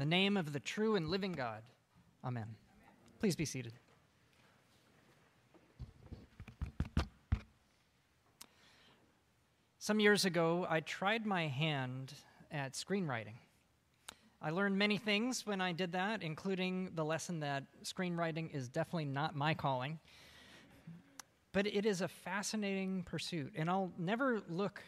the name of the true and living God. Amen. Please be seated. Some years ago, I tried my hand at screenwriting. I learned many things when I did that, including the lesson that screenwriting is definitely not my calling. But it is a fascinating pursuit, and I'll never look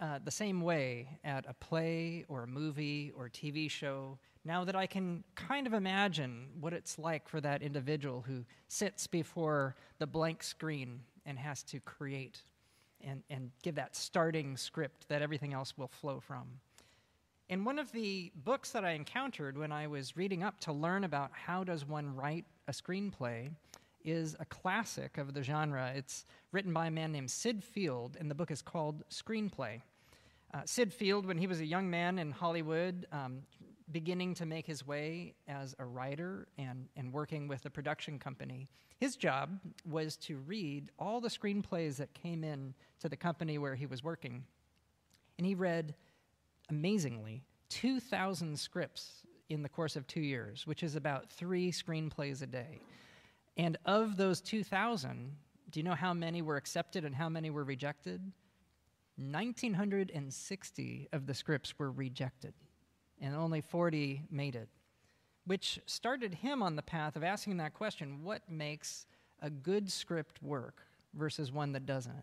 uh, the same way at a play or a movie or a TV show now that I can kind of imagine what it's like for that individual who sits before the blank screen and has to create and, and give that starting script that everything else will flow from. In one of the books that I encountered when I was reading up to learn about how does one write a screenplay is a classic of the genre. It's written by a man named Syd Field, and the book is called Screenplay. Uh, Syd Field, when he was a young man in Hollywood, um, beginning to make his way as a writer and, and working with a production company, his job was to read all the screenplays that came in to the company where he was working. And he read, amazingly, 2,000 scripts in the course of two years, which is about three screenplays a day. And of those 2,000, do you know how many were accepted and how many were rejected? 1,960 of the scripts were rejected and only 40 made it, which started him on the path of asking that question what makes a good script work versus one that doesn't?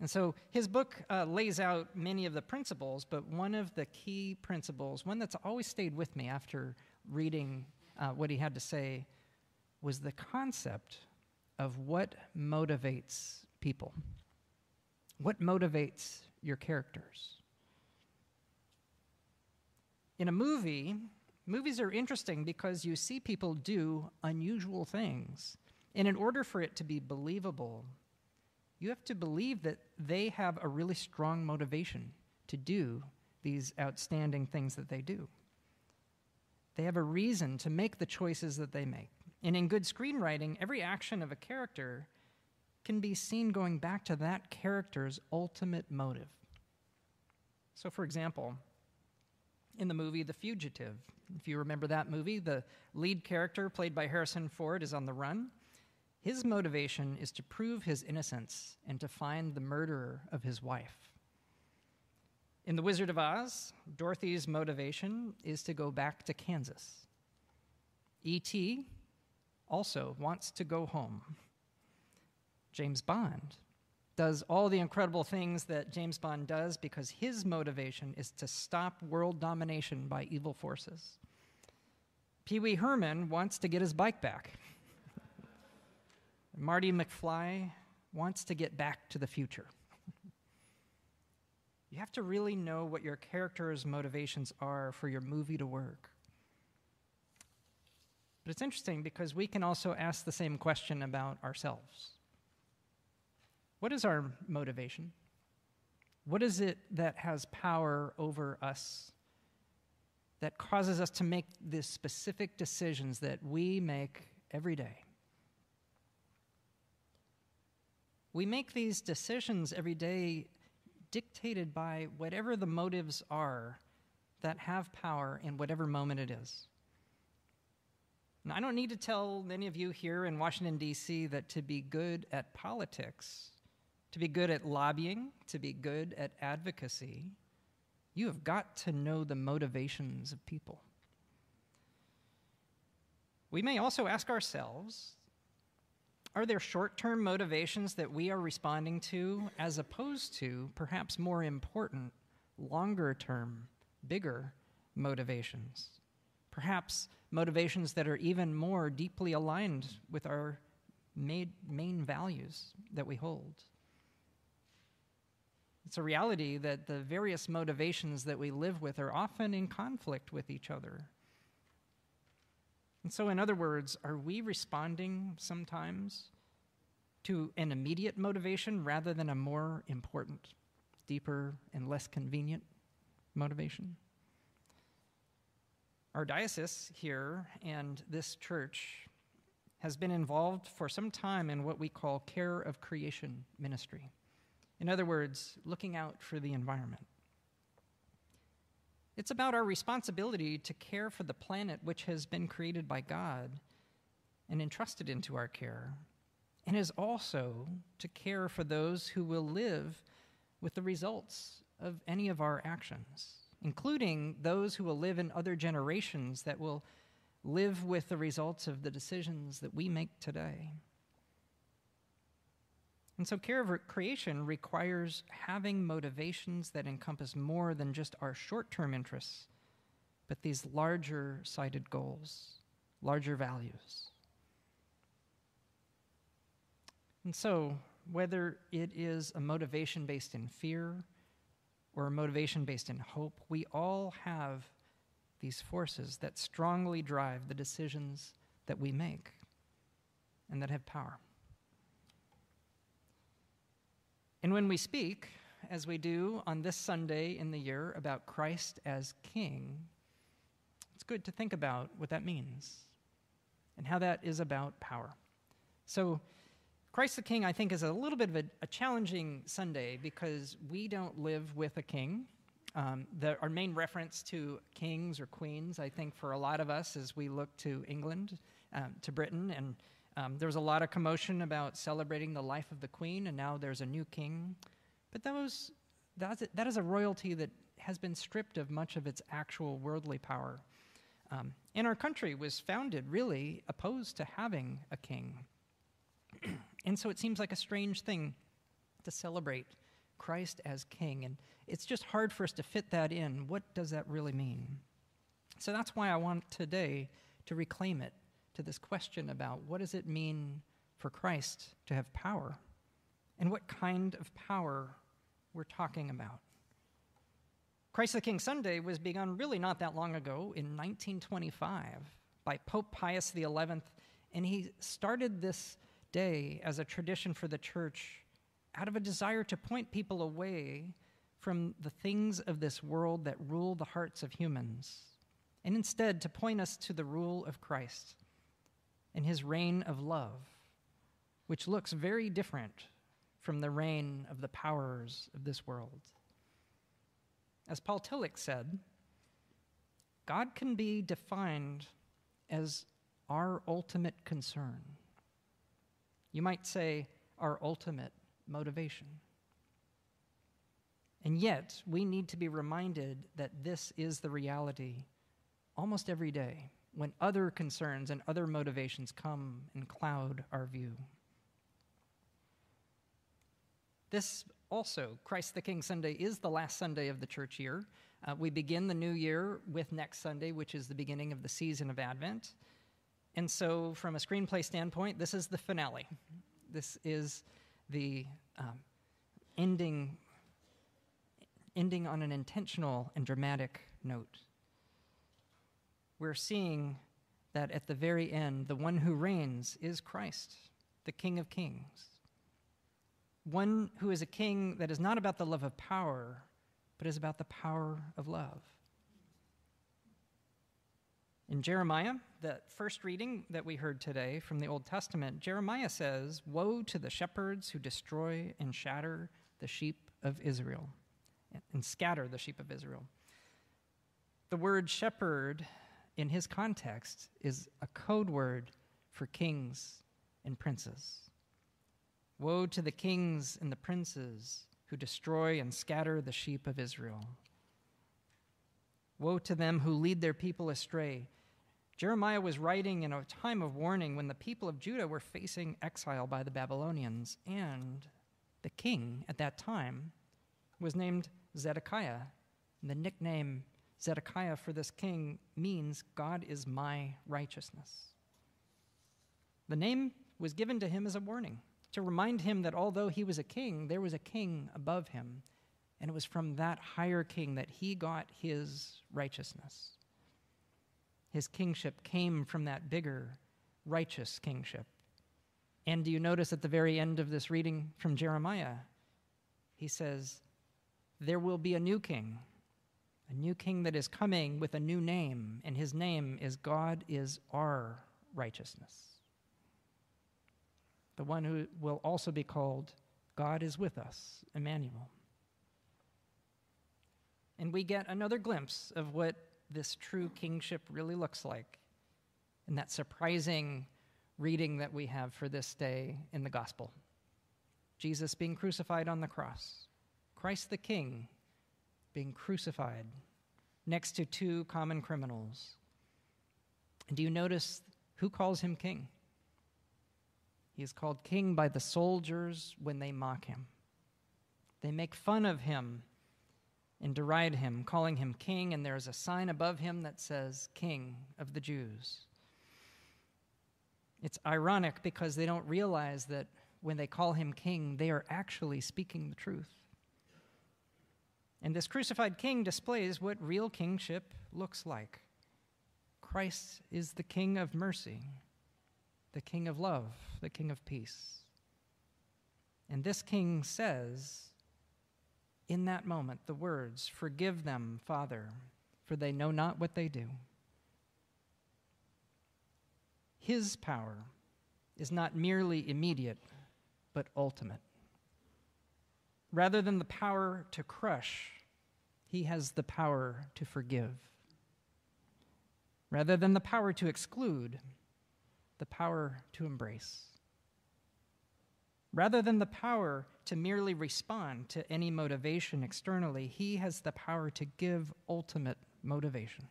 And so his book uh, lays out many of the principles, but one of the key principles, one that's always stayed with me after reading uh, what he had to say, was the concept of what motivates people. What motivates your characters? In a movie, movies are interesting because you see people do unusual things. And in order for it to be believable, you have to believe that they have a really strong motivation to do these outstanding things that they do. They have a reason to make the choices that they make. And in good screenwriting, every action of a character can be seen going back to that character's ultimate motive. So, for example, in the movie The Fugitive. If you remember that movie, the lead character, played by Harrison Ford, is on the run. His motivation is to prove his innocence and to find the murderer of his wife. In The Wizard of Oz, Dorothy's motivation is to go back to Kansas. E.T. also wants to go home. James Bond does all the incredible things that James Bond does because his motivation is to stop world domination by evil forces. Pee Wee Herman wants to get his bike back. Marty McFly wants to get back to the future. you have to really know what your character's motivations are for your movie to work. But it's interesting because we can also ask the same question about ourselves. What is our motivation? What is it that has power over us that causes us to make the specific decisions that we make every day? We make these decisions every day dictated by whatever the motives are that have power in whatever moment it is. And I don't need to tell many of you here in Washington, D.C., that to be good at politics to be good at lobbying, to be good at advocacy, you have got to know the motivations of people. We may also ask ourselves are there short term motivations that we are responding to as opposed to perhaps more important, longer term, bigger motivations? Perhaps motivations that are even more deeply aligned with our main values that we hold. It's a reality that the various motivations that we live with are often in conflict with each other. And so, in other words, are we responding sometimes to an immediate motivation rather than a more important, deeper, and less convenient motivation? Our diocese here and this church has been involved for some time in what we call care of creation ministry. In other words, looking out for the environment. It's about our responsibility to care for the planet which has been created by God and entrusted into our care, and is also to care for those who will live with the results of any of our actions, including those who will live in other generations that will live with the results of the decisions that we make today. And so, care of creation requires having motivations that encompass more than just our short term interests, but these larger sighted goals, larger values. And so, whether it is a motivation based in fear or a motivation based in hope, we all have these forces that strongly drive the decisions that we make and that have power. And when we speak, as we do on this Sunday in the year, about Christ as King, it's good to think about what that means and how that is about power. So, Christ the King, I think, is a little bit of a, a challenging Sunday because we don't live with a king. Um, the, our main reference to kings or queens, I think, for a lot of us as we look to England, um, to Britain, and um, there was a lot of commotion about celebrating the life of the queen, and now there's a new king. But that, was, that, is, that is a royalty that has been stripped of much of its actual worldly power. Um, and our country was founded really opposed to having a king. and so it seems like a strange thing to celebrate Christ as king. And it's just hard for us to fit that in. What does that really mean? So that's why I want today to reclaim it to this question about what does it mean for Christ to have power and what kind of power we're talking about. Christ the King Sunday was begun really not that long ago in 1925 by Pope Pius XI, and he started this day as a tradition for the church out of a desire to point people away from the things of this world that rule the hearts of humans, and instead to point us to the rule of Christ and his reign of love, which looks very different from the reign of the powers of this world. As Paul Tillich said, God can be defined as our ultimate concern. You might say, our ultimate motivation. And yet, we need to be reminded that this is the reality almost every day when other concerns and other motivations come and cloud our view. This also, Christ the King Sunday, is the last Sunday of the church year. Uh, we begin the new year with next Sunday, which is the beginning of the season of Advent. And so, from a screenplay standpoint, this is the finale. This is the um, ending, ending on an intentional and dramatic note we're seeing that at the very end, the one who reigns is Christ, the King of Kings. One who is a king that is not about the love of power, but is about the power of love. In Jeremiah, the first reading that we heard today from the Old Testament, Jeremiah says, Woe to the shepherds who destroy and shatter the sheep of Israel, and scatter the sheep of Israel. The word shepherd in his context, is a code word for kings and princes. Woe to the kings and the princes who destroy and scatter the sheep of Israel. Woe to them who lead their people astray. Jeremiah was writing in a time of warning when the people of Judah were facing exile by the Babylonians, and the king at that time was named Zedekiah. And the nickname Zedekiah for this king means God is my righteousness. The name was given to him as a warning, to remind him that although he was a king, there was a king above him, and it was from that higher king that he got his righteousness. His kingship came from that bigger, righteous kingship. And do you notice at the very end of this reading from Jeremiah, he says, There will be a new king a new king that is coming with a new name, and his name is God is our righteousness. The one who will also be called God is with us, Emmanuel. and we get another glimpse of what this true kingship really looks like in that surprising reading that we have for this day in the gospel. Jesus being crucified on the cross, Christ the King being crucified next to two common criminals. And do you notice who calls him king? He is called king by the soldiers when they mock him. They make fun of him and deride him, calling him king, and there is a sign above him that says, King of the Jews. It's ironic because they don't realize that when they call him king, they are actually speaking the truth. And this crucified king displays what real kingship looks like. Christ is the king of mercy, the king of love, the king of peace. And this king says, in that moment, the words, Forgive them, Father, for they know not what they do. His power is not merely immediate, but ultimate. Rather than the power to crush, he has the power to forgive. Rather than the power to exclude, the power to embrace. Rather than the power to merely respond to any motivation externally, he has the power to give ultimate motivation,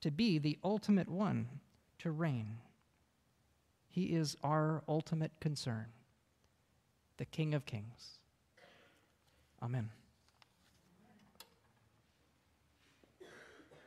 to be the ultimate one to reign. He is our ultimate concern, the King of Kings. Amen.